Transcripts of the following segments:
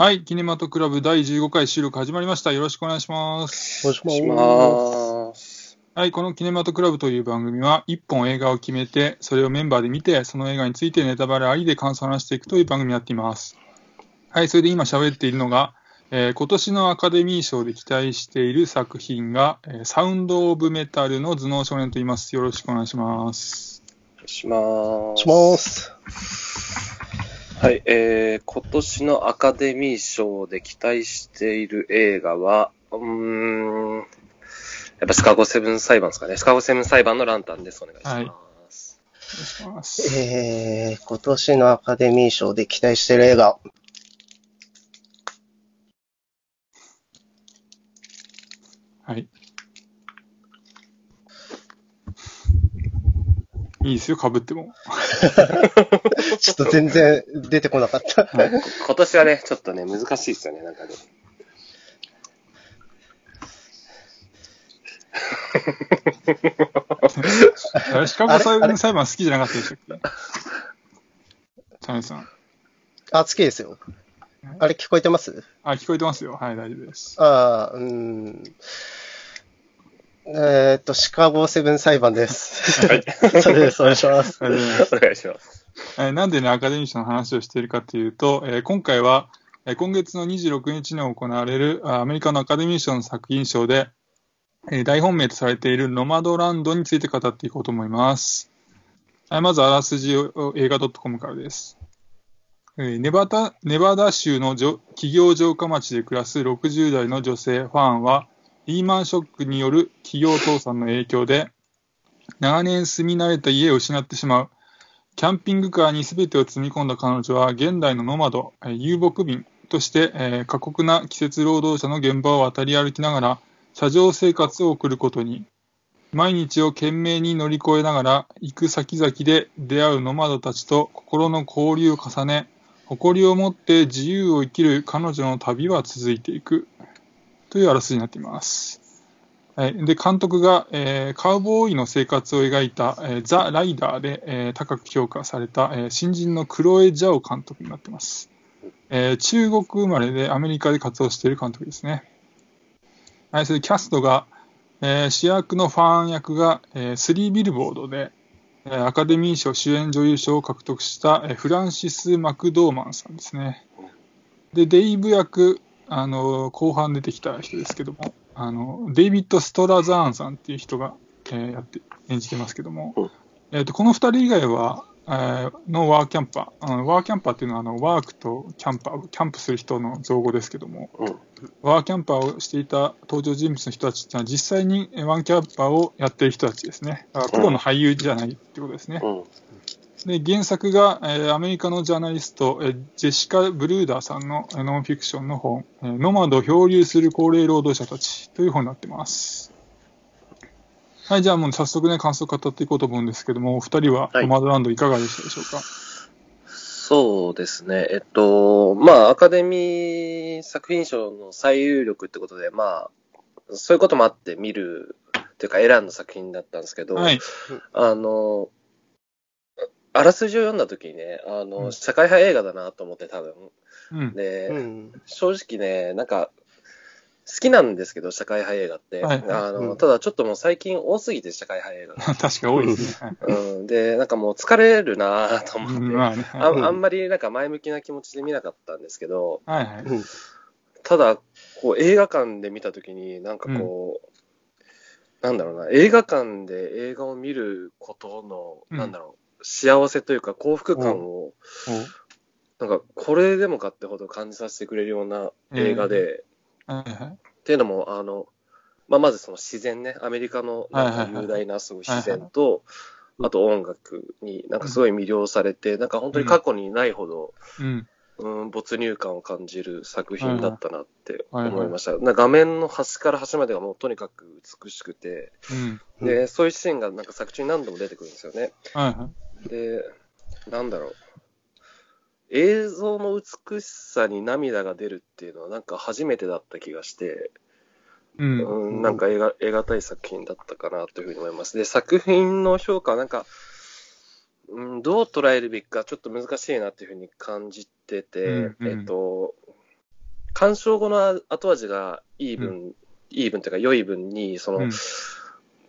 はい、キネマトクラブ第15回収録始まりました。よろしくお願いします。お願いします。はい、このキネマトクラブという番組は、1本映画を決めて、それをメンバーで見て、その映画についてネタバレありで感想を話していくという番組になっています。はい、それで今喋っているのが、えー今年のアカデミー賞で期待している作品が、えーサウンド・オブ・メタルの頭脳少年と言います。よろしくお願いします。します。します。はい、えー、今年のアカデミー賞で期待している映画は、うーん、やっぱシカゴセブン裁判ですかね。シカゴセブン裁判のランタンです。お願いします。お願いします。えー、今年のアカデミー賞で期待してる映画。はい。いいですよ、被っても。ちょっと全然出てこなかった。こ今年はね、ちょっとね、難しいですよね、なんかね。あれ、シカゴ裁判裁判好きじゃなかったでしたっけ？チャンさん。あ、好きですよ。あれ聞こえてます？あ、聞こえてますよ。はい、大丈夫です。あーうーん。えーっと、シカゴセブン裁判です。はい。それです。お願いします。お願いします。えーなんでね、アカデミー賞の話をしているかというと、えー今回は、えー今月の26日に行われるあアメリカのアカデミー賞の作品賞で、えー大本命とされているノマドランドについて語っていこうと思います。はいまず、あらすじを映画 .com からです。えーネバダネバダ州のじょ企業城下町で暮らす60代の女性ファンは、リーマンショックによる企業倒産の影響で、長年住み慣れた家を失ってしまう。キャンピングカーに全てを積み込んだ彼女は、現代のノマド、遊牧民として、えー過酷な季節労働者の現場を渡り歩きながら、車上生活を送ることに、毎日を懸命に乗り越えながら、行く先々で出会うノマドたちと心の交流を重ね、誇りを持って自由を生きる彼女の旅は続いていく。というあらすになっています。はいで、監督が、えーカウボーイの生活を描いた、えーザ・ライダーで、えー高く評価された、えー新人のクロエ・ジャオ監督になっています。えー中国生まれでアメリカで活動している監督ですね。はい、それでキャストが、えー主役のファン役が、えースリービルボードで、えーアカデミー賞主演女優賞を獲得した、えーフランシス・マクドーマンさんですね。で、デイブ役、あの後半出てきた人ですけども、あのデイビッド・ストラザーンさんっていう人が、えーやって演じてますけども、うんえー、とこの2人以外は、えーのワーキャンパー、あのワーキャンパーっていうのはあのワークとキャンパー、キャンプする人の造語ですけども、うん。ワーキャンパーをしていた登場人物の人たちっていうのは実際にえーワーキャンパーをやっている人たちですね。だからプロの俳優じゃないってことですね。うん。で原作が、えーアメリカのジャーナリスト、えージェシカ・ブルーダーさんのえーノンフィクションの本、えーノマド漂流する高齢労働者たちという本になってます。はい、じゃあもう早速ね、感想を語っていこうと思うんですけども、お二人ははいノマドランドいかがでしたでしょうか、そうですね。えっと、まあ、アカデミー作品賞の最有力ってことで、まあ、そういうこともあって見る、っていうか選んだ作品だったんですけど、はい、あの、あらすじを読んだ時にね、あの、うん社会派映画だなと思って多分。うん、で、うん。正直ね、なんか、好きなんですけど、社会派映画って。はいあの、うんただちょっともう最近多すぎて、社会派映画が。確か多いですね。はいうん。で、なんかもう疲れるなと思って。うんまあね、はいあうんあんまりなんか前向きな気持ちで見なかったんですけど、はいはい。うんただ、こう映画館で見たときに、なんかこう、なんだろうな、映画館で映画を見ることの、うんなんだろう、幸せというか幸福感を、なんかこれでもかってほど感じさせてくれるような映画で。っていうのも、あの、まあ、まずその自然ね、アメリカのなんか雄大なすごい自然と、あと音楽になんかすごい魅了されて、なんか本当に過去にないほど、うん。うん、没入感を感じる作品だったなって思いました。な画面の端から端までがもうとにかく美しくて、で、そういうシーンがなんか作中に何度も出てくるんですよね。で、なんだろう。映像の美しさに涙が出るっていうのはなんか初めてだった気がして、うん。うん、なんか得が得難い作品だったかなというふうに思います。で、作品の評価はなんか、うん、どう捉えるべきかちょっと難しいなっていうふうに感じてて、うんうんえっと、鑑賞後の後味がいい分、いい分というか良い分に、その、うん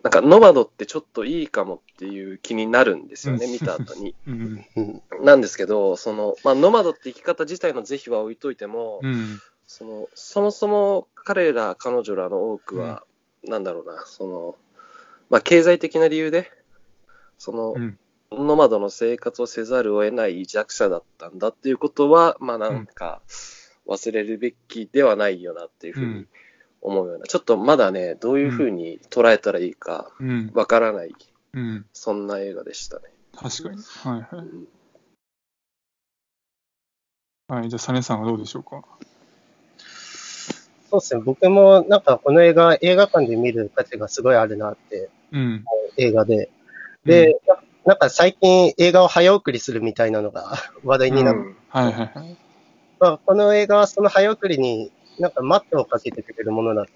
なんかノマドってちょっといいかもっていう気になるんですよね、うん見た後に。うん。うん。なんですけど、その、まあ、ノマドって生き方自体の是非は置いといても、うん。その、そもそも彼ら、彼女らの多くは、なんだろうな、その、まあ、経済的な理由で、その、うんノマドの生活をせざるを得ない弱者だったんだっていうことは、まあなんか、忘れるべきではないよなっていうふうに思うような、ちょっとまだね、どういうふうに捉えたらいいかうん。わからない、うん。そんな映画でしたね。確かに。はいはい。はい、じゃあ、サネさんはどうでしょうか？そうですね。僕もなんかこの映画、映画館で見る価値がすごいあるなってうん。映画で。で、ななんか最近映画を早送りするみたいなのが 話題になって、うんはいはいはい。まあ、この映画はその早送りになんか待ってをかけてくれるものだと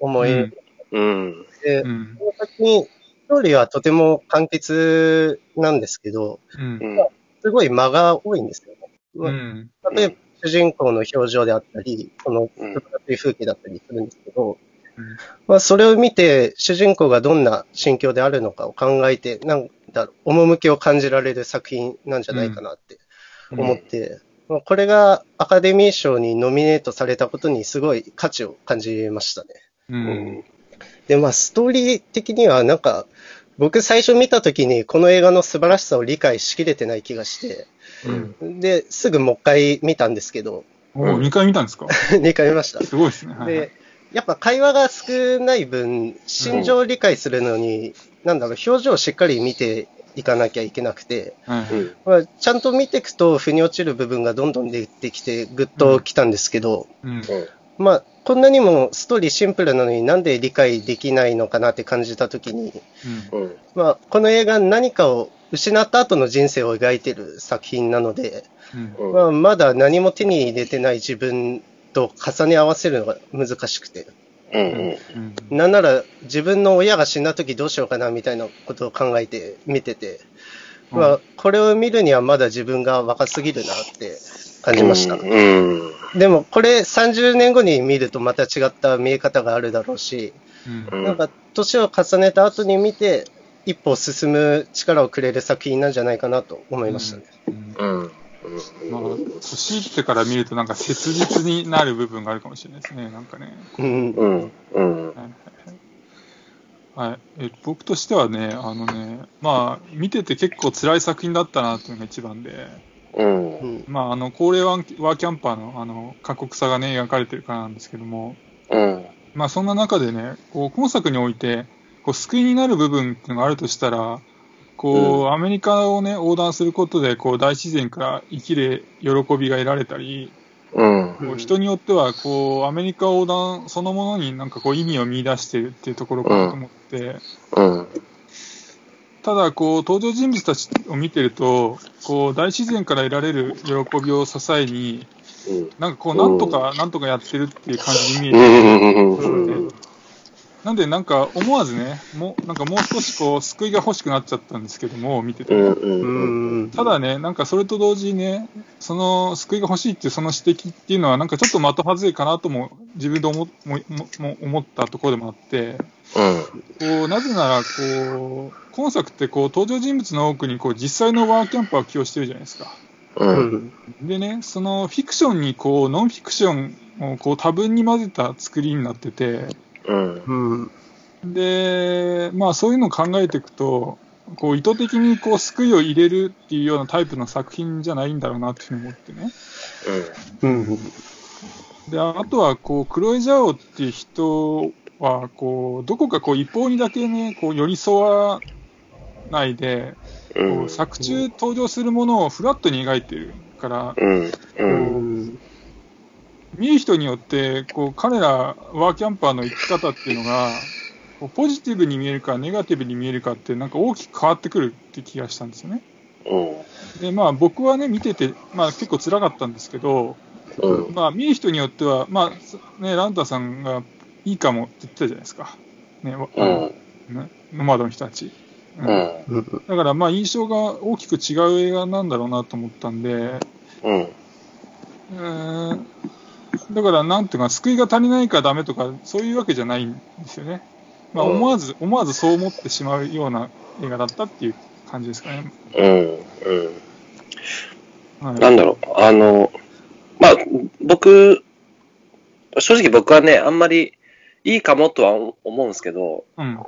思い、うんうん。で、うん。その先に、ストーリーはとても簡潔なんですけど、うんう。ん。すごい間が多いんですよね。まあうん。例えば、主人公の表情であったり、この風景だったりするんですけど、まあ、それを見て、主人公がどんな心境であるのかを考えて、なんだろう、趣を感じられる作品なんじゃないかなって思って、まあ、これがアカデミー賞にノミネートされたことにすごい価値を感じましたね。う。うんん。で、まあ、ストーリー的には、なんか、僕最初見た時にこの映画の素晴らしさを理解しきれてない気がして、うん。で、すぐもう一回見たんですけど、おお、2回見たんですか？2回見ました。すごいですね。で、やっぱ会話が少ない分、心情を理解するのに、なんだろう、表情をしっかり見ていかなきゃいけなくて、はいはい。まあ、ちゃんと見ていくと、腑に落ちる部分がどんどん出てきて、ぐっときたんですけど、うん。まあ、こんなにもストーリーシンプルなのになんで理解できないのかなって感じたときに、うん。うん。まあ、この映画何かを失った後の人生を描いてる作品なので、うん。うん。まあ、まだ何も手に入れてない自分と重ね合わせるのが難しくて、うん。うん。なんなら自分の親が死んだ時どうしようかなみたいなことを考えて見てて、うんまあ、これを見るにはまだ自分が若すぎるなって感じました。うん。でもこれ30年後に見るとまた違った見え方があるだろうし、うん。なんか年を重ねた後に見て一歩進む力をくれる作品なんじゃないかなと思いましたね。うんうん。まあ、年いってから見るとなんか切実になる部分があるかもしれないですね。なんかね。うん。うん。うん。はいはいはいはい、え僕としてはね、あのね、まあ、見てて結構辛い作品だったなっていうのが一番で、うんう。ん。まあ、あの、高齢ワーワーキャンパーの、あの、過酷さがね、描かれてるからなんですけども、うん。まあ、そんな中でね、こう、今作において、こう、救いになる部分っていうのがあるとしたら、こう、うアメリカをね、横断することで、こう、大自然から生きる喜びが得られたり、うん。こう人によっては、こう、アメリカ横断そのものになんかこう、意味を見出してるっていうところかなと思って、うん。ただ、こう、登場人物たちを見てると、こう、大自然から得られる喜びを支えに、なんかこう、なんとか、なんとかやってるっていう感じに見えて、うん。なんで、なんか思わずね、もう、なんかもう少しこう、救いが欲しくなっちゃったんですけども、見てて。うん。ううん。ん。ただね、なんかそれと同時にね、その救いが欲しいっていうその指摘っていうのは、なんかちょっと的外れかなとも、自分で思ももも思ったところでもあって、こうなぜならこう、今作ってこう登場人物の多くにこう実際のワーキャンパーを起用してるじゃないですか。う。うんん。でね、そのフィクションにこうノンフィクションをこう多分に混ぜた作りになってて、うん。うん。で、まあそういうのを考えていくと、こう意図的にこう救いを入れるっていうようなタイプの作品じゃないんだろうなっていうふうに思ってね。うん。で、あとはこうクロエ・ジャオっていう人は、こう、どこかこう一方にだけね、こう寄り添わないで、こう作中登場するものをフラットに描いてるから、うん。う。うんん。見る人によって、こう、彼らワーキャンパーの生き方っていうのが、ポジティブに見えるか、ネガティブに見えるかって、なんか大きく変わってくるって気がしたんですよね。うん。で、まあ僕はね、見てて、まあ結構辛かったんですけど、うん。まあ見る人によっては、まあ、ね、ランタさんがいいかもって言ってたじゃないですか。ね。ねノマドの人たち。うん。だからまあ印象が大きく違う映画なんだろうなと思ったんで、うん。うーんだから、なんていうか、救いが足りないからダメとか、そういうわけじゃないんですよね。まあ、うん思わず、思わずそう思ってしまうような映画だったっていう感じですかね。うん、うん。はい、なんだろう、あの、まあ、僕、正直僕はね、あんまりいいかもとは思うんですけど、うん。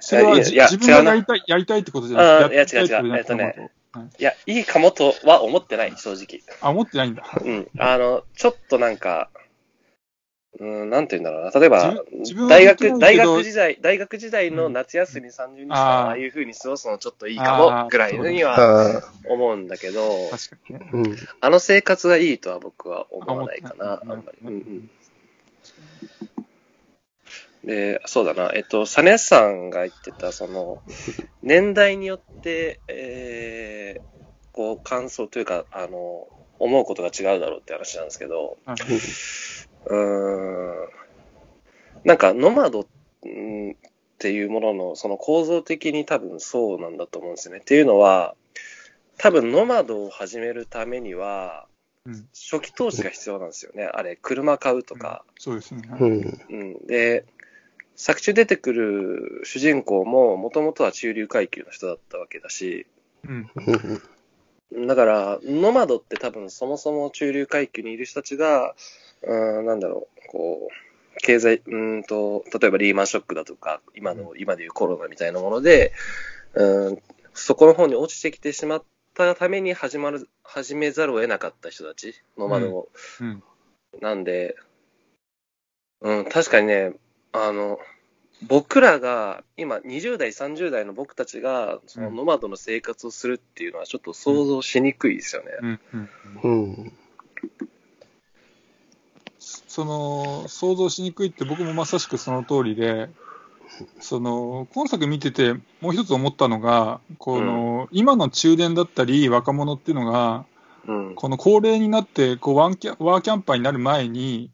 それは自分がやりたい、やりたいってことじゃないやってみたいってことじゃなくて違う違うえっとねはいいや、いいかもとは思ってない、正直。あ、思ってないんだ。うん。あの、ちょっとなんか、うん、なんて言うんだろうな。例えば大学、大学時代、大学時代の夏休み30日間、あーああいう風に過ごすのちょっといいかも、ぐらいには思うんだけど、確かにね。うん。あの生活がいいとは僕は思わないかな、ああんまり。うんうんうんで、そうだな、えっと、サネさんが言ってた、その、年代によって、えー、こう、感想というか、あの、思うことが違うだろうって話なんですけど、はいうーん、なんか、ノマドうんっていうものの、その構造的に多分そうなんだと思うんですよね。っていうのは、多分ノマドを始めるためには、うん初期投資が必要なんですよね。あれ、車買うとか。そうですね。うん。で、作中出てくる主人公も、もともとは中流階級の人だったわけだし、うん。うん。だから、ノマドって多分そもそも中流階級にいる人たちが、うーん、なんだろう、こう、経済、うーんと、例えばリーマンショックだとか、今の、今でいうコロナみたいなもので、うーん、そこの方に落ちてきてしまったために始まる、始めざるを得なかった人たち、ノマドを。うん。なんで、うん、確かにね、あの、僕らが、今、20代、30代の僕たちが、そのノマドの生活をするっていうのは、ちょっと想像しにくいですよね。うん。うん。うん。その、想像しにくいって僕もまさしくその通りで、その、今作見ててもう一つ思ったのが、この、今の中年だったり若者っていうのが、うん。この高齢になって、こうワンキャ、ワーキャンパーになる前に、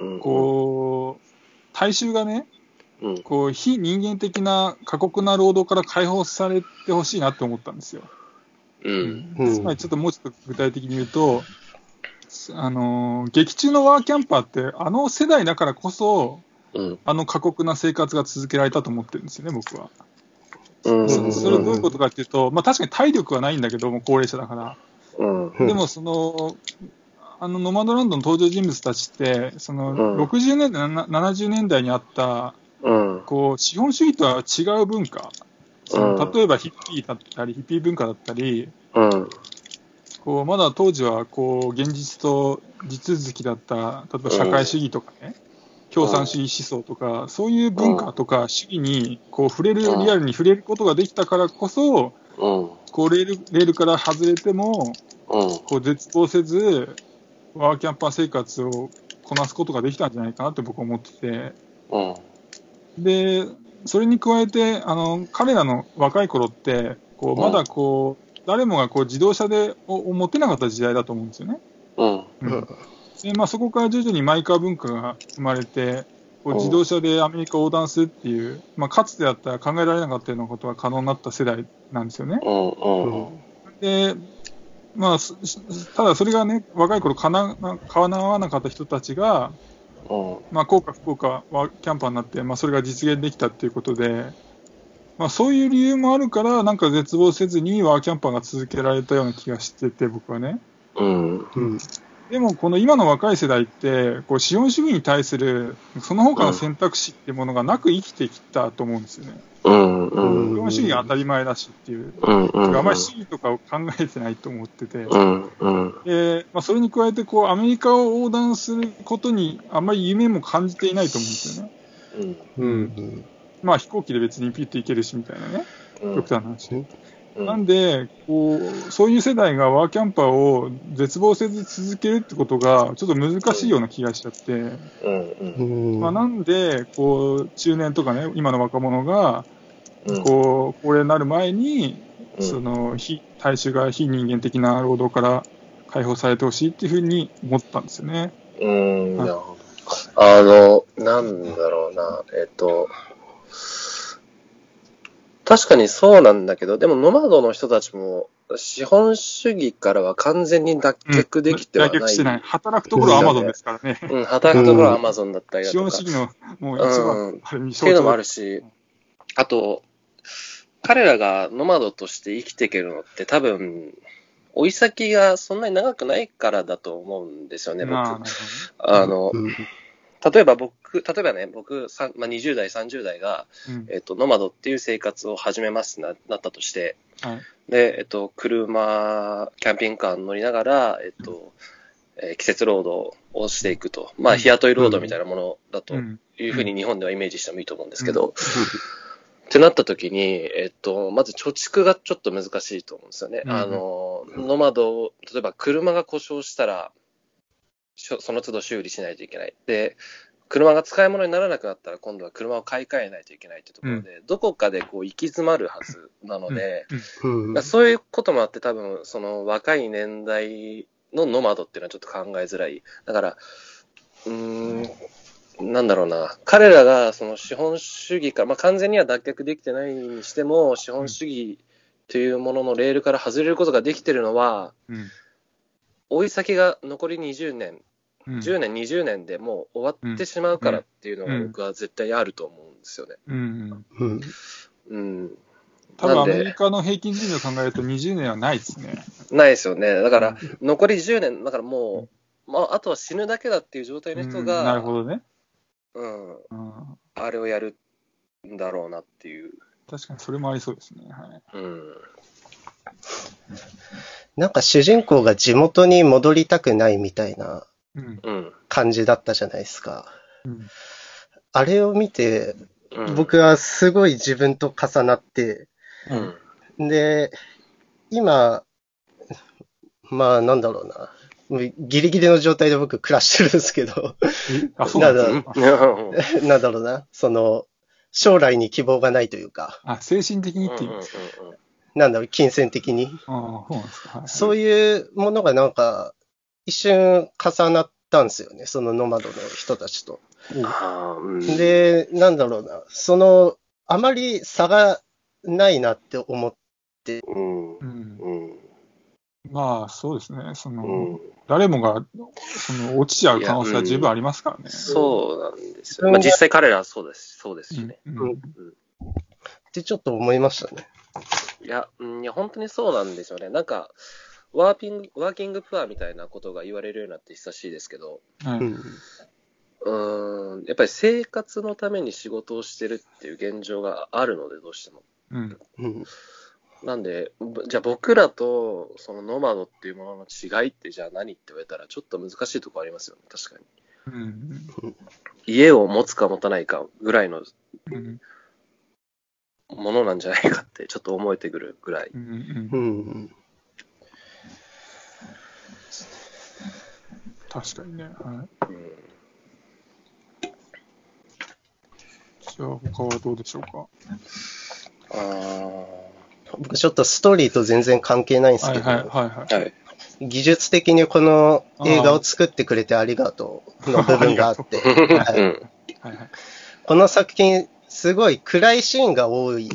うん、こう、大衆がね、うん、こう、非人間的な過酷な労働から解放されてほしいなって思ったんですよ。うん、うん。つまりちょっともうちょっと具体的に言うと、あの、劇中のワーキャンパーって、あの世代だからこそ、うん、あの過酷な生活が続けられたと思ってるんですよね、僕は。うん、そそれはどういうことかっていうと、まあ確かに体力はないんだけども、高齢者だから。うん、うんでもその、あのノマドランドの登場人物たちって、そのうん。60年代、な70年代にあった、うん、こう、資本主義とは違う文化。例えばヒッピーだったり、ヒッピー文化だったり、うん、こうまだ当時はこう現実と地続きだった、例えば社会主義とかね、共産主義思想とか、そういう文化とか主義にこう触れる、うん。リアルに触れることができたからこそ、うん、こうレールレールから外れても、うん、こう絶望せず、ワーキャンパー生活をこなすことができたんじゃないかなって僕は思ってて、うん、で、それに加えて、あの彼らの若い頃って、こうまだこう、誰もがこう自動車でをを持てなかった時代だと思うんですよね。うん、うん。でまあ、そこから徐々にマイカー文化が生まれて、こう自動車でアメリカを横断するっていう、まあ、かつてだったら考えられなかったようなことが可能になった世代なんですよね。うん、うん、で、まあ、すただそれがね、若い頃かな、かなわなかった人たちが、うん、まあ、幸か不幸かはキャンパーになって、まあ、それが実現できたっていうことで、まあ、そういう理由もあるから、なんか絶望せずにワーキャンパーが続けられたような気がしてて、僕はね。うん、うん。でも、この今の若い世代って、こう資本主義に対するその他の選択肢っていうものがなく生きてきたと思うんですよね。うん、うん、資本主義が当たり前だしっていう、うん、うん、あまり主義とかを考えてないと思ってて、うん、うん、でまあ、それに加えてこう、アメリカを横断することにあまり夢も感じていないと思うんですよね。うん、うん。まあ、飛行機で別にピッと行けるしみたいなね、うん、極端な話。うんなんでこう、そういう世代がワーキャンパーを絶望せず続けるってことが、ちょっと難しいような気がしちゃって、うん、うん。まあ、なんでこう中年とかね、今の若者がうん、こう高齢になる前に、うん。その非大衆が非人間的な労働から解放されてほしいっていうふうに思ったんですよね。うん、なるほど。あの、なんだろうな、えっと、確かにそうなんだけど、でもノマドの人たちも、資本主義からは完全に脱却できてはない。脱却してない。働くところはアマゾンですからね。うん、働くところはアマゾンだったりだ資とか。本主義の、もう一番、うんあれにっていうのもある。るし、あと、彼らがノマドとして生きていけるのって多分、追い先がそんなに長くないからだと思うんですよね、僕。まあ、あの、うん例えば僕、例えばね、僕、まあ、20代、30代が、ほどねえっと、ノマドっていう生活を始めますな、なったとして、うんはい。で、えっと、車、キャンピングカーに乗りながら、えっと、えー季節労働をしていくと。まあ、日雇い労働みたいなものだとうんいうふうに日本ではイメージしてもいいと思うんですけど、ってなった時に、えっと、まず貯蓄がちょっと難しいと思うんですよね。うん。あの、ノマドを、例えば車が故障したら、その都度修理しないといけない。で、車が使い物にならなくなったら今度は車を買い替えないといけないってところで、どこかでこう行き詰まるはずなので、うんまあそういうこともあって多分その若い年代のノマドっていうのはちょっと考えづらい。だから、うーん、なんだろうな。彼らがその資本主義から、まあ完全には脱却できてないにしても、資本主義というもののレールから外れることができてるのは、うん。追い先が残り20年、うん。10年、20年でもう終わってしまうからっていうのが僕は絶対あると思うんですよね。うん。うんうん。多分アメリカの平均寿命を考えると20年はないですね。ないですよね。だから、残り10年、だからもう、まあ、あとは死ぬだけだっていう状態の人うんなるが、ほどね。うん、うん。あれをやるんだろうなっていう。確かにそれもありそうですね。はい。うん。なんか主人公が地元に戻りたくないみたいな。感じだったじゃないですか。うん。あれを見て、うん、僕はすごい自分と重なって、うん。で、今、まあなんだろうな。ギリギリの状態で僕暮らしてるんですけど、なんですか。うん。なんだろうな。その、将来に希望がないというか、あ、精神的にっていう。うんうんなんだろう、金銭的に。ああ、そうなんですか。はい、そういうものがなんか、一瞬重なったんですよね。そのノマドの人たちと。うんあーうんで、なんだろうな。その、あまり差がないなって思って、うん。うん。うん。まあ、そうですね。その、うん。誰もが、その、落ちちゃう可能性は十分ありますからね。そうなんですよ。まあ実際彼らはそうです。そうですしね。うん。うんうんってちょっと思いましたね。いや、うんいや、本当にそうなんですよね。なんか、ワーピング、ワーキングプアみたいなことが言われるようになって久しいですけど、はいうん。うーん、やっぱり生活のために仕事をしてるっていう現状があるので、どうしても。うん。うん。なんで、ぼじゃあ僕らとそのノマドっていうものの違いってじゃあ何って言われたらちょっと難しいところありますよね、確かに。うん。家を持つか持たないかぐらいのうん。ものなんじゃないかってちょっと思えてくるぐらい。うん。ううん。ん。確かにね。はい。うんじゃあ、他はどうでしょうか？あー僕ちょっとストーリーと全然関係ないんですけど、はいはいはいはい。はい。技術的にこの映画を作ってくれてありがとうの部分があって、はい。この作品、すごい暗いシーンが多い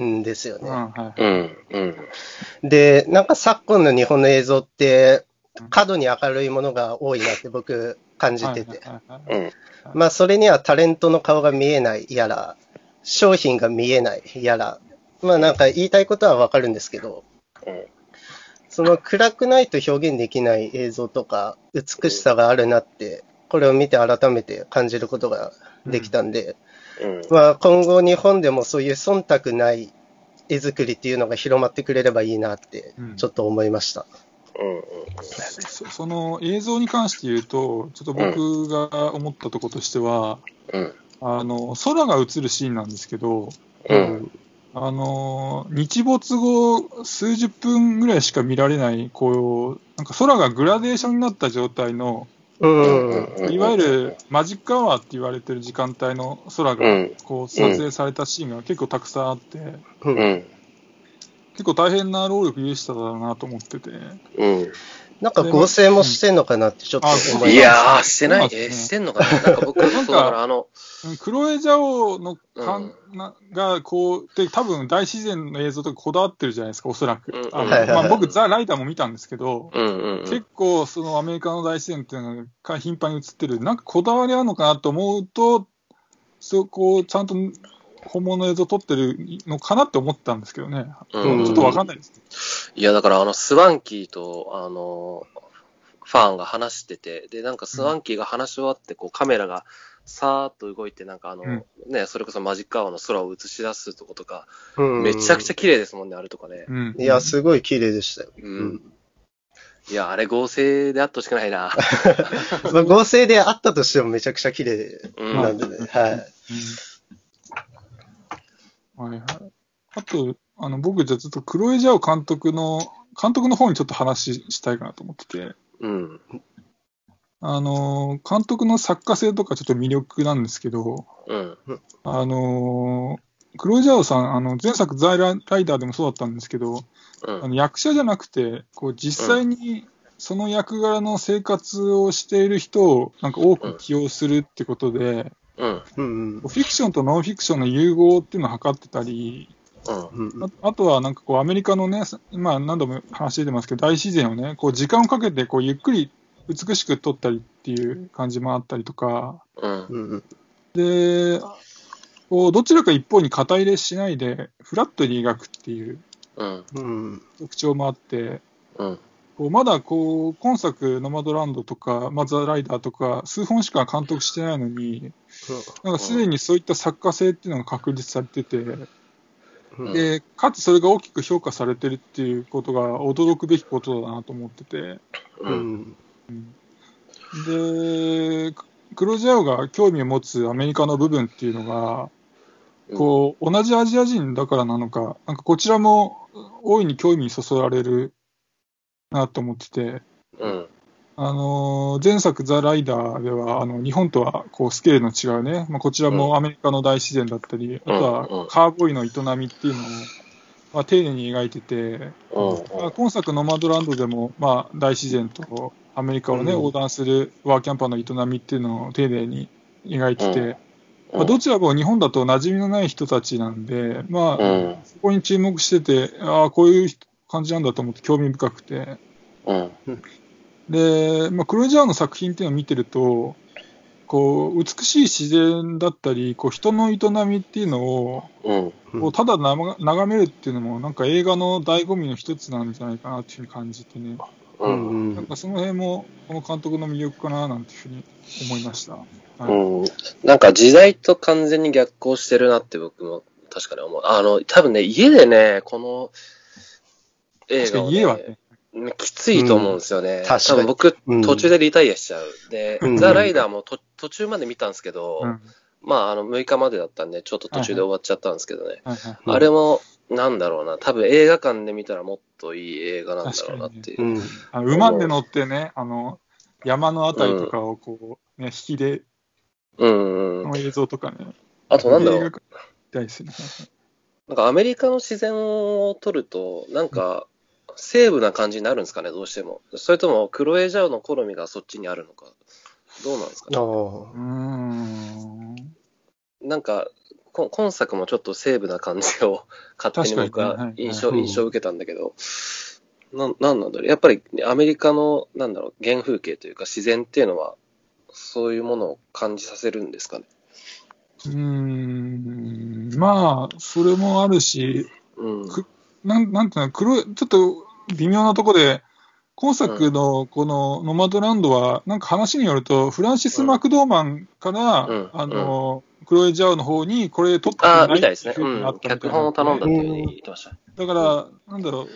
んですようん、ね。はい。うん。うん。で、なんか昨今の日本の映像って、過度に明るいものが多いなって僕感じてて。まあそれにはタレントの顔が見えないやら、商品が見えないやら、まあなんか言いたいことはわかるんですけど、うん。その暗くないと表現できない映像とか美しさがあるなって、これを見て改めて感じることができたんで、うん。まあ今後日本でもそういう忖度ない絵作りっていうのが広まってくれればいいなってうんちょっと思いました。うん。そその映像に関して言うと、ちょっと僕が思ったところとしては、うん。あの空が映るシーンなんですけど、うん。あの日没後数十分ぐらいしか見られない、こう、なんか空がグラデーションになった状態の、うん。うん。いわゆるマジックアワーって言われてる時間帯の空がうん。こう撮影されたシーンが結構たくさんあって、う。うんん。結構大変な労力有しただろうなと思ってて、うん。なんか合成もしてんのかなってちょっと思い。いやー、してない。ねえーしてんのかななんか僕、そうなんかだからあの、クロエジャオのかん、なが、こう、で、多分大自然の映像とかこだわってるじゃないですか、おそらく。僕、ザ・ライダーも見たんですけど、うんうんうん結。構、そのアメリカの大自然っていうのが頻繁に映ってる、なんかこだわりあるのかなと思うと、そこをちゃんと本物の映像撮ってるのかなって思ったんですけどね。うんちょっとわかんないです。いや、だからあの、スワンキーと、あの、ファンが話してて、で、なんかスワンキーが話し終わって、こうカメラがさーっと動いて、なんかあの、うんね、それこそマジックアワーの空を映し出すとことか、うんめちゃくちゃ綺麗ですもんね、あれとかね。うん。いや、すごい綺麗でしたよ。うん。いや、あれ合成であってほしくないな。まあ合成であったとしてもめちゃくちゃ綺麗うん。なんでね。はい。うんはいはい。あと、あの、僕じゃあちょっとクロエジャオ監督の、監督の方にちょっと話したいかなと思ってて、うん。あの、監督の作家性とかちょっと魅力なんですけど、うん。あの、クロエジャオさん、あの、前作ザイライダーでもそうだったんですけど、うんあの役者じゃなくて、こう実際にその役柄の生活をしている人をなんか多く起用するってことで、うん。うんうんフィクションとノンフィクションの融合っていうのを図ってたり、うん。うんああとはなんかこうアメリカのね、まあ何度も話してますけど、大自然をね、こう時間をかけてこうゆっくり美しく撮ったりっていう感じもあったりとか、うん。うんうんで、こうどちらか一方に肩入れしないで、フラットに描くっていう特徴もあって、うん。こうまだこう今作、ノマドランドとか、まあ、ザ・ライダーとか、数本しか監督してないのに、なんかすでにそういった作家性っていうのが確立されてて、うん。でかつそれが大きく評価されてるっていうことが驚くべきことだなと思ってて、う。うん。んで、クロジャオが興味を持つアメリカの部分っていうのが、こう同じアジア人だからなのか、なんかこちらも大いに興味にそそられるなと思ってて、うん。あの前作、ザ・ライダーでは、あの日本とはこうスケールの違うね、まあ、こちらもアメリカの大自然だったり、あとうんはカーボーイの営みっていうのを、まあ、丁寧に描いてて、うん。まあ、今作、ノマドランドでも、まあ、大自然とアメリカを、ねうん。横断するワーキャンパーの営みっていうのを丁寧に描いてて、うん。まあ、どちらも日本だと馴染みのない人たちなんで、まあうん。そこに注目してて、ああ、こういう感じなんだと思って興味深くて。うん。で、まあ、クロエジャーの作品っていうのを見てると、こう、美しい自然だったり、こう、人の営みっていうのを、うん。うんこうただ眺めるっていうのも、なんか映画の醍醐味の一つなんじゃないかなっていうふうに感じてね。う。うんんなんかその辺も、この監督の魅力かななんていうふうに思いました。はいうん。なんか時代と完全に逆行してるなって僕も確かに思う。あの、多分ね、家でね、この映画を、に家はね、ね、きついと思うんですよね。ん確かに僕、うん途中でリタイアしちゃう。で、うんザ・ライダーもと途中まで見たんですけど、うんまあ、あの、6日までだったんで、ちょっと途中で終わっちゃったんですけどね。はいはいうんあれも、なんだろうな、多分映画館で見たらもっといい映画なんだろうなっていうう。ん馬で乗ってね、あの、山のあたりとかをこう、ね、引きで、うん、うん。の映像とかね。あとなんだろう映画、館みたいですね。なんかアメリカの自然を撮ると、なんか、西部な感じになるんですかね、どうしても。それとも、クロエジャオの好みがそっちにあるのか。どうなんですかね。あうーん。なんか、こ今作もちょっと西部な感じを勝手に僕は印象、はい印象を受けたんだけど、な、なんなんだろう。やっぱりアメリカの、なんだろう、原風景というか自然っていうのは、そういうものを感じさせるんですかね。うーん。まあ、それもあるし、うん。くなんなんていうの、黒い、ちょっと微妙なとこで、今作のこのノマドランドは、なんか話によると、フランシス・マクドーマンから、うんあの、クロエ・ジャオの方に、これ撮ってみたいですね。脚本を頼んだって言ってました。だから、なんだろう、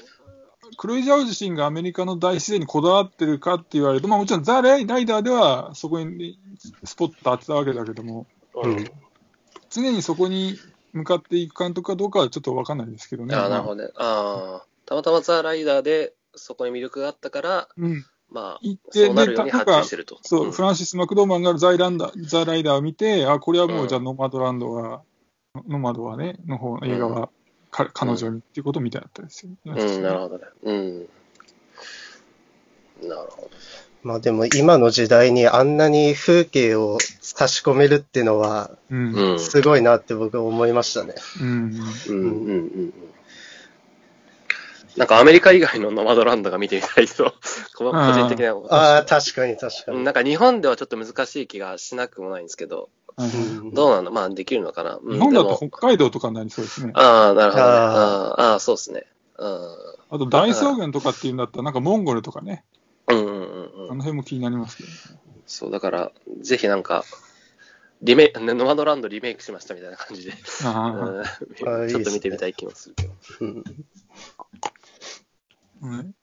クロエ・ジャオ自身がアメリカの大自然にこだわってるかって言われると、まあもちろんザ・ライダーではそこにスポット当てたわけだけども、うん常にそこに向かっていく監督かどうかはちょっとわかんないですけどね。ああ、なるほどね。ああ、たまたまザ・ライダーでそこに魅力があったから、うん。まあ、そうなるように発注してると。そう、んフランシス・マクドーマンがザイランダーザ・ライダーを見て、あ、これはもう、うんじゃあノマドランドは、ノマドはね、の方の映画は、か彼女にっていうことみたいだったですよね。うん、なるほどね。うん。なるほど。まあでも今の時代にあんなに風景を差し込めるっていうのは、うん。うん。すごいなって僕は思いましたね。うん。うんうんうんうん。なんかアメリカ以外のノマドランドが見てみたいと、こ個人的な。ああ、確かに確かに。なんか日本ではちょっと難しい気がしなくもないんですけど、うんどうなんだまあできるのかな？うん日本だと北海道とかになりそうですね。ああ、なるほど、ね。ああそうですね。うん。あと大草原とかっていうんだったら、なんかモンゴルとかね、うんうんうんあうん。の辺も気になりますけどね。そう、だから、ぜひなんか、リメイク、ねノマドランドリメイクしましたみたいな感じで、ちょっと見てみたい気もするけど。はい。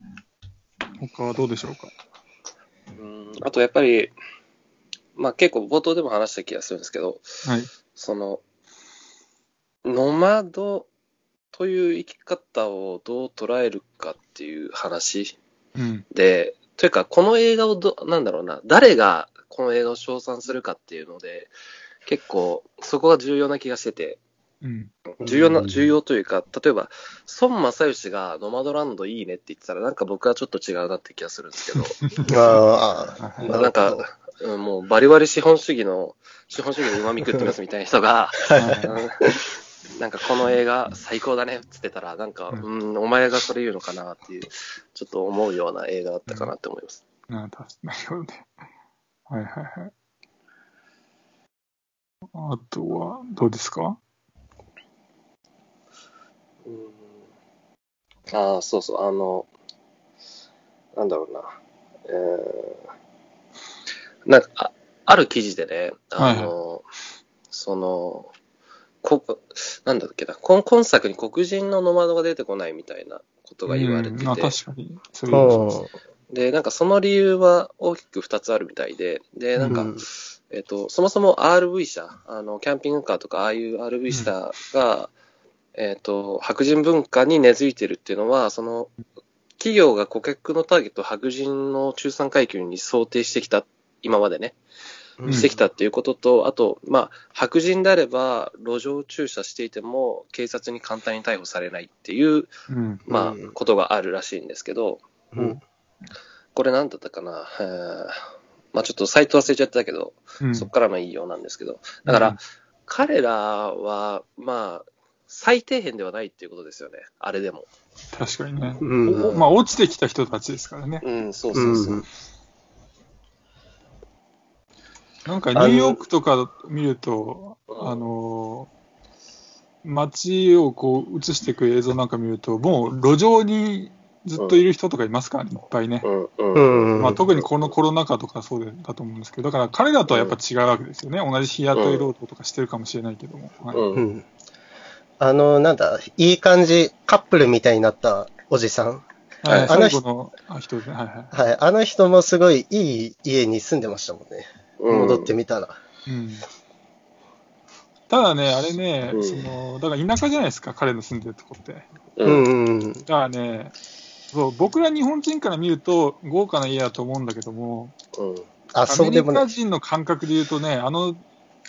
他はどうでしょうか？うんあとやっぱり、まあ結構冒頭でも話した気がするんですけど、はい。その、ノマドという生き方をどう捉えるかっていう話うん。で、というかこの映画をど、なんだろうな、誰がこの映画を称賛するかっていうので、結構そこが重要な気がしてて、うん。重要な、うん。重要というか、例えば、孫正義がノマドランドいいねって言ってたら、なんか僕はちょっと違うなって気がするんですけど、ああ、なんか、うんもうバリバリ資本主義の、資本主義で旨味食ってますみたいな人が、なんかこの映画最高だねって言ってたら、なんか、ううん、お前がそれ言うのかなっていう、ちょっと思うような映画だったかなって思います。なたなるほどね。はいはいはい。あとは、どうですか？うん。ああ、そうそう、あの、なんだろうな。えー、なんかあ、ある記事でね、あの、その、こなんだっけな。今、今作に黒人のノマドが出てこないみたいなことが言われてて、うんまあ確かに、そういううで、なんかその理由は大きく2つあるみたいで、で、なんか、うん。えっと、そもそも RV 車、あの、キャンピングカーとか、ああいう RV 車が、えっと、白人文化に根付いてるっていうのは、その、企業が顧客のターゲットを白人の中産階級に想定してきた、今までね、うんしてきたっていうことと、あと、まあ、白人であれば、路上駐車していても、警察に簡単に逮捕されないっていう、うん。まあうん、ことがあるらしいんですけど、ん。これなんだったかな、えーまあちょっとサイト忘れちゃったけど、うんそこからの引用なんですけど、だから、うん彼らは、まあ、最底辺ではないっていうことですよね、あれでも。確かにね。うんおまあ、落ちてきた人たちですからね。うん、そうそうそう。うんなんかニューヨークとか見ると、うんあのー街をこう映していく映像なんか見ると、もう路上にずっといる人とかいますからね、いっぱいね。うん、ううん。ん。まあ、特にこのコロナ禍とかそうでだと思うんですけど、だから彼らとはやっぱ違うわけですよね。同じ日雇い労働とかしてるかもしれないけども。はいうんうん。あの、なんだ、いい感じ、カップルみたいになったおじさん。はい、あの人のあ人ですね。はいはい。はい。あの人もすごいいい家に住んでましたもんね。うん戻ってみたら。うんただね、あれね、うんその、だから田舎じゃないですか、彼の住んでるとこって。ううん。んうん。だからね、そう僕ら日本人から見ると豪華な家だと思うんだけども、うん。あ、アメリ。カ人の感覚で言うとね、あの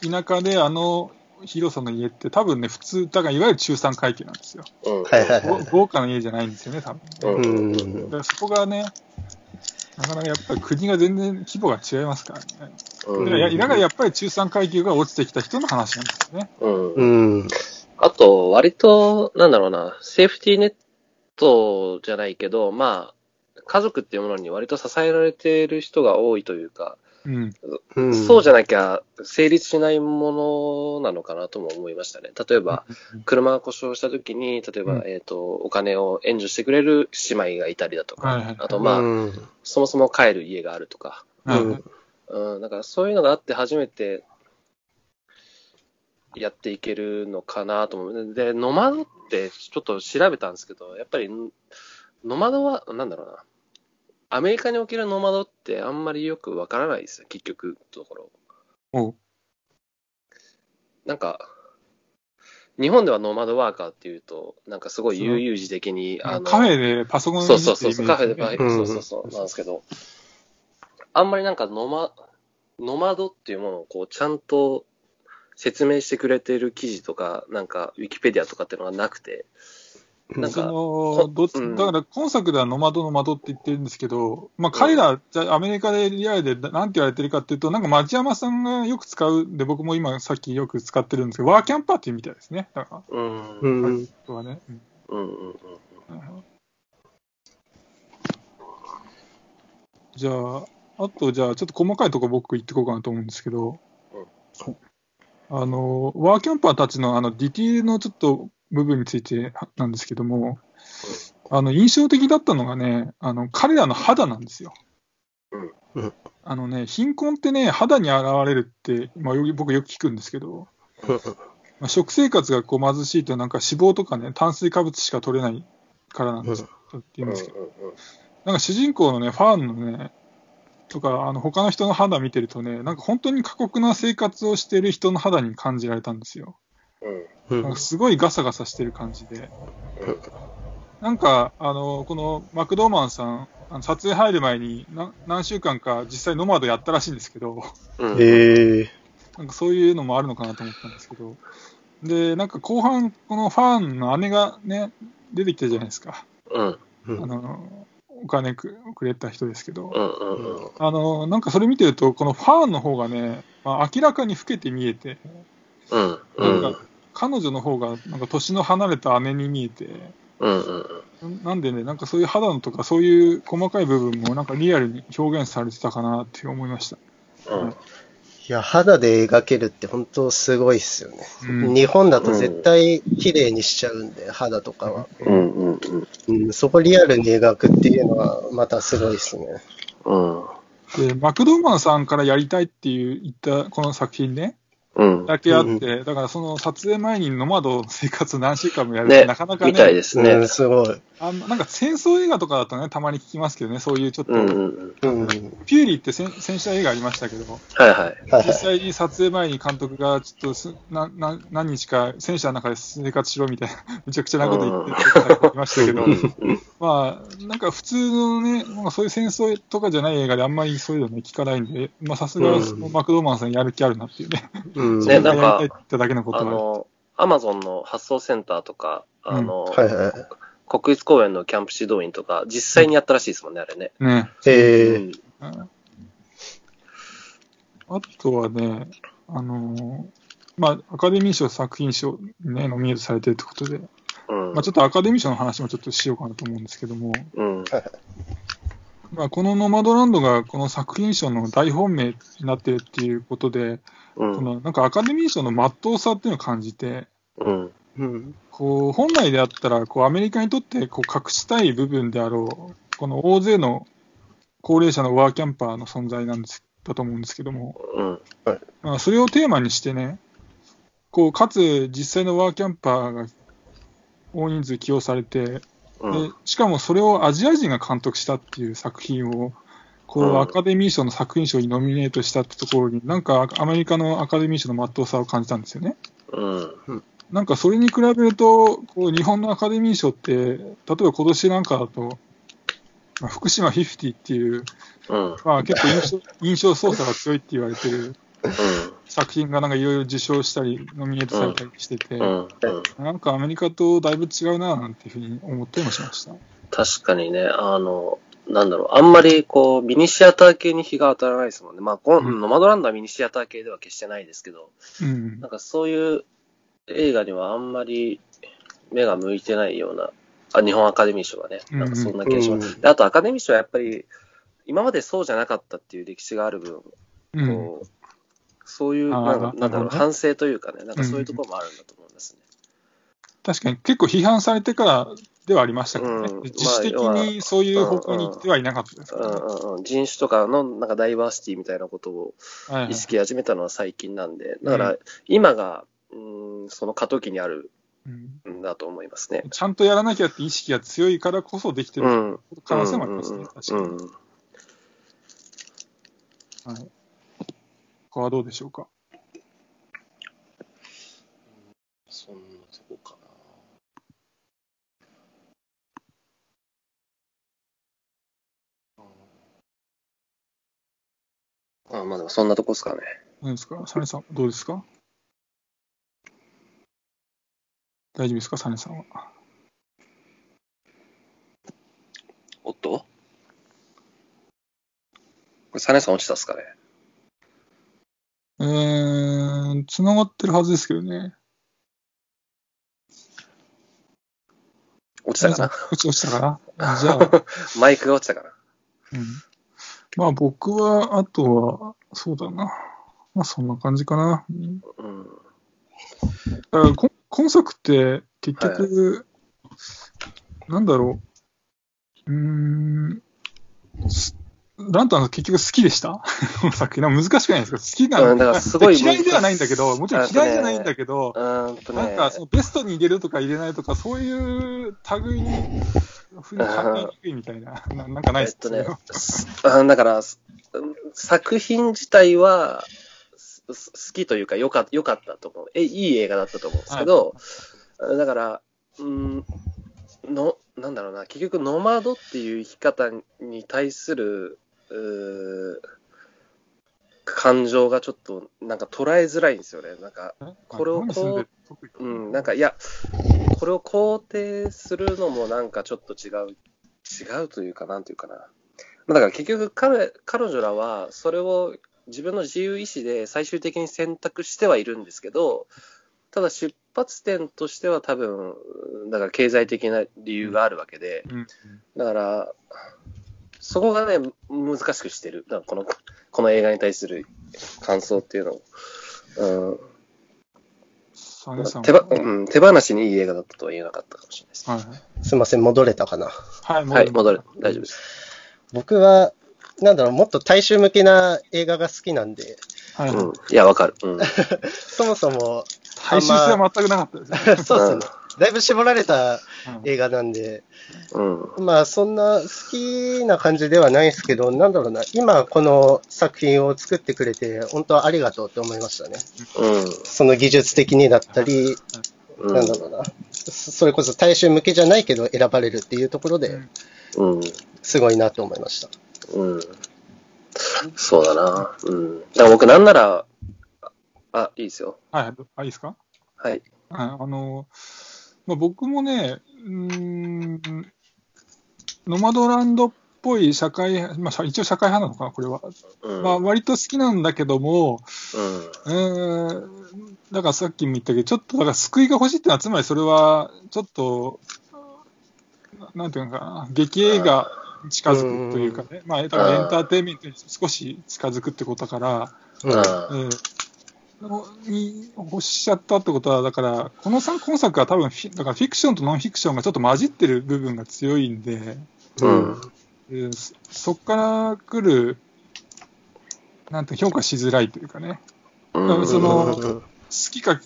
田舎であの広さの家って多分ね、普通、だからいわゆる中産階級なんですよ。うん。はいはいご豪華な家じゃないんですよね、多分ね。うん。うんだからそこがね、なかなかやっぱり国が全然規模が違いますからね。うんだからやっぱり中産階級が落ちてきた人の話なんですよね。うんうん。あと、割と、なんだろうな、セーフティーネットじゃないけど、まあ、家族っていうものに割と支えられている人が多いというか、うん。うん。そうじゃなきゃ成立しないものなのかなとも思いましたね。例えば、車が故障した時に、例えば、うんえっ、と、お金を援助してくれる姉妹がいたりだとか、はいはいあと、まあ、うんそもそも帰る家があるとか、はいうんうん、だからそういうのがあって初めてやっていけるのかなと思う。で、ノマドってちょっと調べたんですけど、やっぱりノマドは、なんだろうな。アメリカにおけるノマドってあんまりよくわからないですよ、結局のところ。おう。なんか、日本ではノマドワーカーっていうと、なんかすごい悠々自適に、あの、カフェでパソコンそうそうそうカフェでバイイメージうん。そうそうそう、なんですけど、あんまりなんかノマ、ノマドっていうものをこう、ちゃんと説明してくれている記事とか、なんか、ウィキペディアとかっていうのがなくて、なんか、そのこどうん。だから今作ではノマドノマドって言ってるんですけど、まあ、彼ら、じゃあアメリカでリアルでなんて言われてるかっていうと、なんか町山さんがよく使う、で、僕も今さっきよく使ってるんですけど、ワーキャンパーっていうみたいですね。だかうん。ううん。うん。うん。うん。じゃあ、あと、じゃあ、ちょっと細かいとこ僕言ってこうかなと思うん。ですけど、あの、ワーキャンパーたちのあのディティールのちょっと部分についてなんですけども、あの、印象的だったのがね、あの、彼らの肌なんですよ。あのね、貧困ってね、肌に現れるって、まあ、僕よく聞くんですけど、まあ、食生活がこう貧しいと、なんか脂肪とかね、炭水化物しか取れないからなんですよって言うんですけど、なんか主人公のね、ファンのね、とか、あの他の人の肌見てるとね、なんか本当に過酷な生活をしてる人の肌に感じられたんですよ。うんうんなんかすごいガサガサしてる感じで。なんか、あの、このマクドーマンさん、あの撮影入る前にな何週間か実際ノマドやったらしいんですけど、うん。へえ。なんかそういうのもあるのかなと思ったんですけど、で、なんか後半、このファンの姉がね、出てきたじゃないですか。うん。うあんの、お金くくれた人ですけど、うんうんうん。あの、なんかそれ見てると、このファンの方がね、まあ、明らかに老けて見えて、うんうなんんか彼女の方がなんか年の離れた姉に見えて、うんうんなんでね、なんかそういう肌のとかそういう細かい部分もなんかリアルに表現されてたかなって思いました。うん。いや、肌で描けるって本当すごいっすよね。うん日本だと絶対綺麗にしちゃうんで、肌とかは。うんうんうん。うん、そこリアルに描くっていうのはまたすごいっすね。うん。で、マクドーマンさんからやりたいっていう言ったこの作品ね、うん。だけあっうんて、だからその撮影前にノマド生活何週間もやるっねてなかなかね、みたいですねうん、。すごい。あのなんか戦争映画とかだとね、たまに聞きますけどね、そういうちょっと、うんうんうん。うん。ピューリーって戦戦車映画ありましたけど、はいはい。はいはい。実際に撮影前に監督がちょっとすなな何日か戦車の中で生活しろみたいな、めちゃくちゃなこと言ってた人いましたけどう、んうんまあ、なんか普通のね、なんかそういう戦争とかじゃない映画であんまりそういうのね、聞かないんで、まあさすがマクドーマンさんやる気あるなっていうね、うん。ねなんかやりたいって言っただけのことは。あの、アマゾンの発送センターとか、あの、はいはい。国立公園のキャンプ指導員とか、実際にやったらしいですもんね、あれね。ね。えうんうんあとはね、あのーまあ、アカデミー賞作品賞にね、ノミネートされてるってことで、うんまあ、ちょっとアカデミー賞の話もちょっとしようかなと思うんですけども、うん。まあ、このノマドランドがこの作品賞の大本命になってるっていうことで、うんそのなんかアカデミー賞の真っ当さっていうのを感じて、うん。うん。こう本来であったらこうアメリカにとってこう隠したい部分であろう、この大勢の高齢者のワーキャンパーの存在なんですだと思うんですけども、うん。まあ、それをテーマにしてね、こうかつ実際のワーキャンパーが大人数起用されて、うん。でしかもそれをアジア人が監督したっていう作品を、こうアカデミー賞の作品賞にノミネートしたってところに、なんかアメリカのアカデミー賞の真っ当さを感じたんですよね。うん。なんかそれに比べると、こう日本のアカデミー賞って、例えば今年なんかだと、まあ福島50っていう、うん。まあ、結構印象 印象操作が強いって言われてるうん。作品がなんかいろいろ受賞したり、ノミネートされたりしてて、うん。なんかアメリカとだいぶ違うななんていうふうに思ったりもしました。確かにね、あの、なんだろう、あんまりこう、ミニシアター系に日が当たらないですもんね。まあ、こうんノマドランドはミニシアター系では決してないですけど、うんなんかそういう映画にはあんまり目が向いてないような、あ、日本アカデミー賞はね、なんかそんな気がします。うんであとアカデミー賞はやっぱり、今までそうじゃなかったっていう歴史がある分、うん。こう、そういう、なんかなんだろう、反省というかね、なんかそういうところもあるんだと思いますね。確かに結構批判されてからではありましたけどね、うん。自主的にそういう方向に行ってはいなかったですか。うんうんうん、人種とかのなんかダイバーシティみたいなことをはいはい。意識始めたのは最近なんで、だから今が、うん、その過渡期にあるうんんだと思いますね。ちゃんとやらなきゃって意識が強いからこそできてるうん。可能性もありますね、うん確かに。うんはい。他はどうでしょうか？そんなとこかな。あまあでもそんなとこですかね。何ですか？サネさん、どうですか？大丈夫ですか？サネさんは。おっと？これ、サネさん落ちたっすかね？えー、繋がってるはずですけどね。落ちたかな？落ち落ちたかな？じゃあ、マイクが落ちたかな？うん。まあ僕は、あとは、そうだな。まあそんな感じかな。うんうん。だからこ今作って結局、なんだろう。うーん。すランタン結局好きでした？この作品。難しくないですか？好きなの、うんだからすごい嫌いではないんだけど、もちろん嫌いじゃないんだけど、ね。なんかそのベストに入れるとか入れないとか、そういう類に、ふうに考えにくいみたいな。ななんかないですえっとねだから、す作品自体は、好きというか、よかよかったと思う。え、いい映画だったと思うんですけど、だから、うん、の、なんだろうな、結局、ノマドっていう生き方に対する、うー感情がちょっと、なんか捉えづらいんですよね。なんか、これをこううん、なんか、いや、これを肯定するのもなんかちょっと違う、違うというか、なんというかな。まあだから結局彼、彼女らはそれを自分の自由意志で最終的に選択してはいるんですけど、ただ出発点としては多分、だから経済的な理由があるわけで、うんだから、そこがね、難しくしてる。だからこの、この映画に対する感想っていうのを。うん手ば、うん、手放しにいい映画だったとは言えなかったかもしれないです。はい。すいません、戻れたかな？はい、はい、戻る。大丈夫です。僕は、なんだろう、もっと大衆向けな映画が好きなんで、はい。うん。いや、わかる。うん。そもそも、大衆性は全くなかったですね。そうですね。だいぶ絞られたうん映画なんで、うん。まあそんな好きな感じではないですけど、なんだろうな、今この作品を作ってくれて、本当ありがとうって思いましたね。その技術的にだったり、うん。なんだろうな、そそれこそ大衆向けじゃないけど選ばれるっていうところで、うん。すごいなと思いました。うん。そうだな。うん。だから僕なんなら、あ、あいいですよ。はい、あ、いいですか？はい。はい、あの、まあ、僕もね、うーん、ノマドランドっぽい社会、まあ、社一応社会派なのかな、これは。うん。まあ、割と好きなんだけども、うん。うーん、だからさっきも言ったけど、ちょっと、だから救いが欲しいってのは、つまりそれは、ちょっと、ななんていうのかな、劇映画に近づくというかね、まあ、だからエンターテインメントに少し近づくってことだから、うん。に欲しちゃったってことは、だから、この作今作は多分フィ、だからフィクションとノンフィクションがちょっと混じってる部分が強いんで、うん。えーそそこから来る、なんて評価しづらいというかね、うん。そのうん好きか、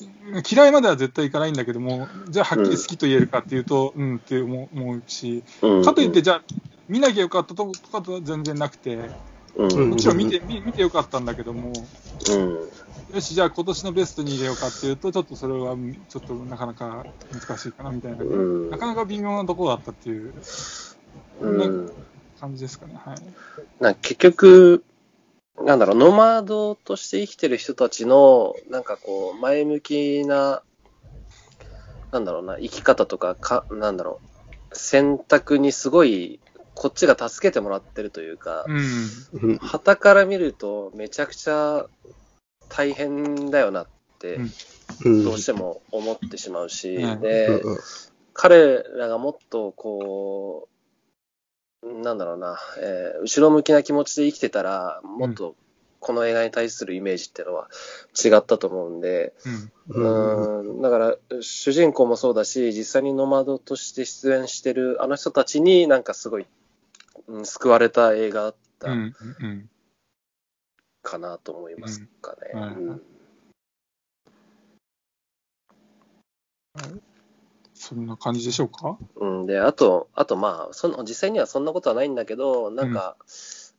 嫌いまでは絶対いかないんだけども、じゃあはっきり好きと言えるかっていうと、うん、って思うし、うん、かといって、じゃあ、見なきゃよかったととかとは全然なくて、うん。もちろん見て見見てよかったんだけども、うん。よし、じゃあ今年のベストに入れようかっていうと、ちょっとそれはちょっとなかなか難しいかなみたいな、うんなかなか微妙なところだったっていううん。感じですかね。はい。な結局、なんだろう、ノマドとして生きてる人たちの、なんかこう、前向きな、なんだろうな、生き方とか、か、なんだろう、選択にすごい、こっちが助けてもらってるというか、うん。うん旗から見るとめちゃくちゃ大変だよなって、うんどうしても思ってしまうし、うんで、うん彼らがもっとこう、なんだろうな、えー後ろ向きな気持ちで生きてたら、もっとこの映画に対するイメージっていうのは違ったと思うんで、うん。うん、だから主人公もそうだし、実際にノマドとして出演してるあの人たちになんかすごい、うん救われた映画だったうん。うん。かなと思いますかね。うんはいうんそんな感じでしょうか？うん、で、あと、あとまあ、その、実際にはそんなことはないんだけど、なんか、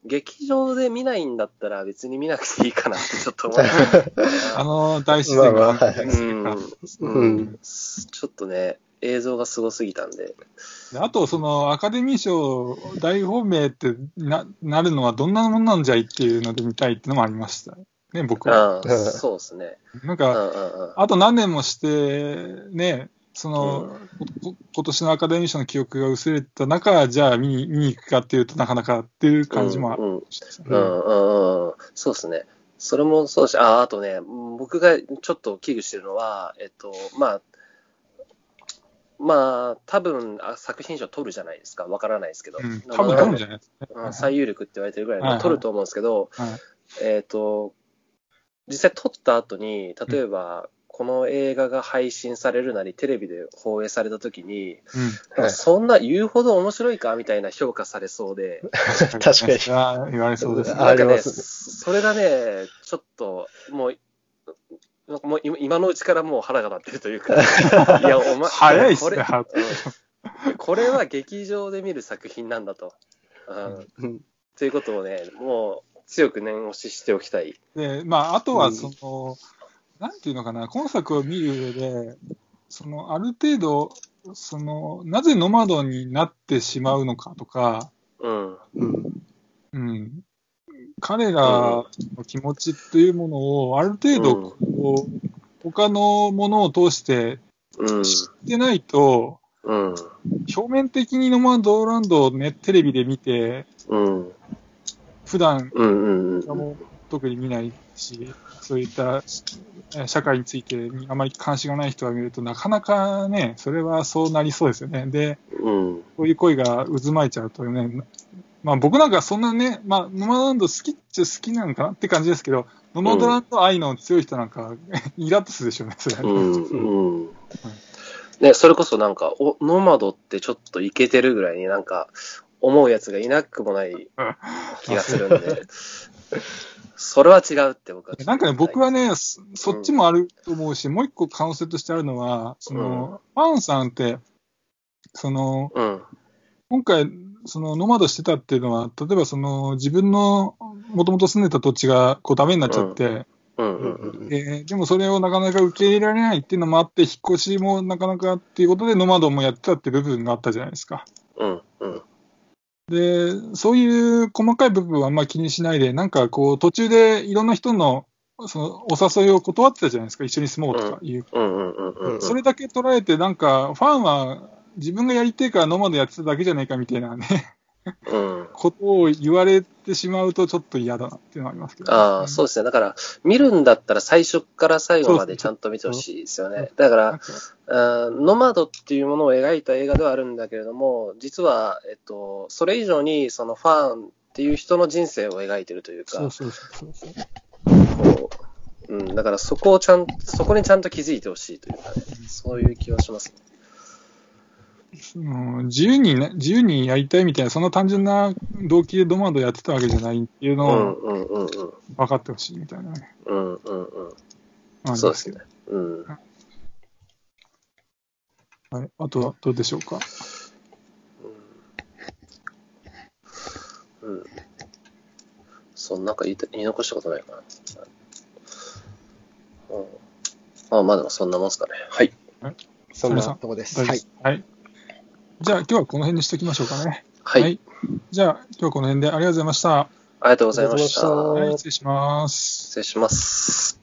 劇場で見ないんだったら別に見なくていいかなってちょっと思う。あの、大自然があるんですうんかううんん、ちょっとね、映像がすごすぎたんで。であと、そのアカデミー賞大本命ってななるのはどんなもんなんじゃいっていうので見たいっていうのもありましたね、僕は。うん、そうですね。なんか、うんうんうん。あと何年もして、ね、その、こ今年のアカデミー賞の記憶が薄れた中、じゃあ見に見に行くかっていうとなかなかっていう感じもある、うんうんうんうん、そうですね。それもそうだし、あ、あとね、僕がちょっと危惧してるのは、えっと、まあ、まあ、多分あ作品賞取るじゃないですか、わからないですけど、うん、多分取るんじゃないですか、うん最有力って言われてるぐらいで、はいはい。取ると思うんですけど、はいえっ、と、実際撮った後に、例えば、この映画が配信されるなり、テレビで放映された時に、うん。はい。そんな言うほど面白いかみたいな評価されそうで、確かに。あ言われそうですね。あなんかね、りますそれがね、ちょっと、もう、なんかもう今今のうちからもう腹が立ってるというか、いや、お前、早いっすねこれ、は劇場で見る作品なんだと。うん。うん。ということをね、もう強く念押ししておきたい。で、まあ、あとは、その、なんていうのかな、今作を見る上で、その、ある程度、その、なぜノマドになってしまうのかとか、うん。うん。うん、彼らの気持ちっていうものを、ある程度、こう、他のものを通して。知ってないと、うん。表面的にノマドーランドをね、テレビで見て、うん。普段うん。も特に見ないし、そういった社会についてあまり関心がない人が見ると、なかなかね、それはそうなりそうですよね。で、うん。こういう声が渦巻いちゃうとね、まあ僕なんかそんなね、まあノマドランド好きっちゃ好きなのかなって感じですけど、ノマドランド愛の強い人なんか、イラッとするでしょうね、それ。うん。うん。ね、それこそなんか、お、ノマドってちょっとイケてるぐらいになんか、思うやつがいなくもない気がするんで、それは違うって僕は。なんかね、僕はね、そそっちもあると思うし、もう一個可能性としてあるのは、その、ファンさんって、その、うん。今回、そのノマドしてたっていうのは、例えばその自分のもともと住んでた土地がこうダメになっちゃって、でもそれをなかなか受け入れられないっていうのもあって、引っ越しもなかなかっていうことでノマドもやってたっていう部分があったじゃないですか。うん。うん。で、そういう細かい部分はあん。まり気にしないで、なん。かこう途中でいろん。な人のそのお誘いを断ってたじゃないですか、一緒に住もうとかいう。それだけ捉えて、なん。かファンは自分がやりてえからノマドやってただけじゃないかみたいなね。うん。ことを言われてしまうとちょっと嫌だなっていうのはありますけど、ああ、そうですね。だから、見るんだったら最初から最後までちゃんと見てほしいですよね。だから、あーノマドっていうものを描いた映画ではあるんだけれども、実は、えっと、それ以上にそのファンっていう人の人生を描いてるというか、そうそうそうそう。こう、うん、だからそこをちゃん、そこにちゃんと気づいてほしいというかね、そういう気はします。うん自由にね、自由にやりたいみたいな、そんな単純な動機でドマドやってたわけじゃないっていううのをんうんうんうん。分かってほしいみたいなね。うんうんうん。まあそうですね。うん。はい。あとはどうでしょうか？うん。そんなんか言いた言い残したことないかな。うん。あまあでもそんなもんすかね。はい。そんなとこです。はいはい。じゃあ今日はこの辺にしときましょうかね。はい。じゃあ今日はこの辺でありがとうございました。ありがとうございました。ありがとうございましたはい、失礼します。失礼します。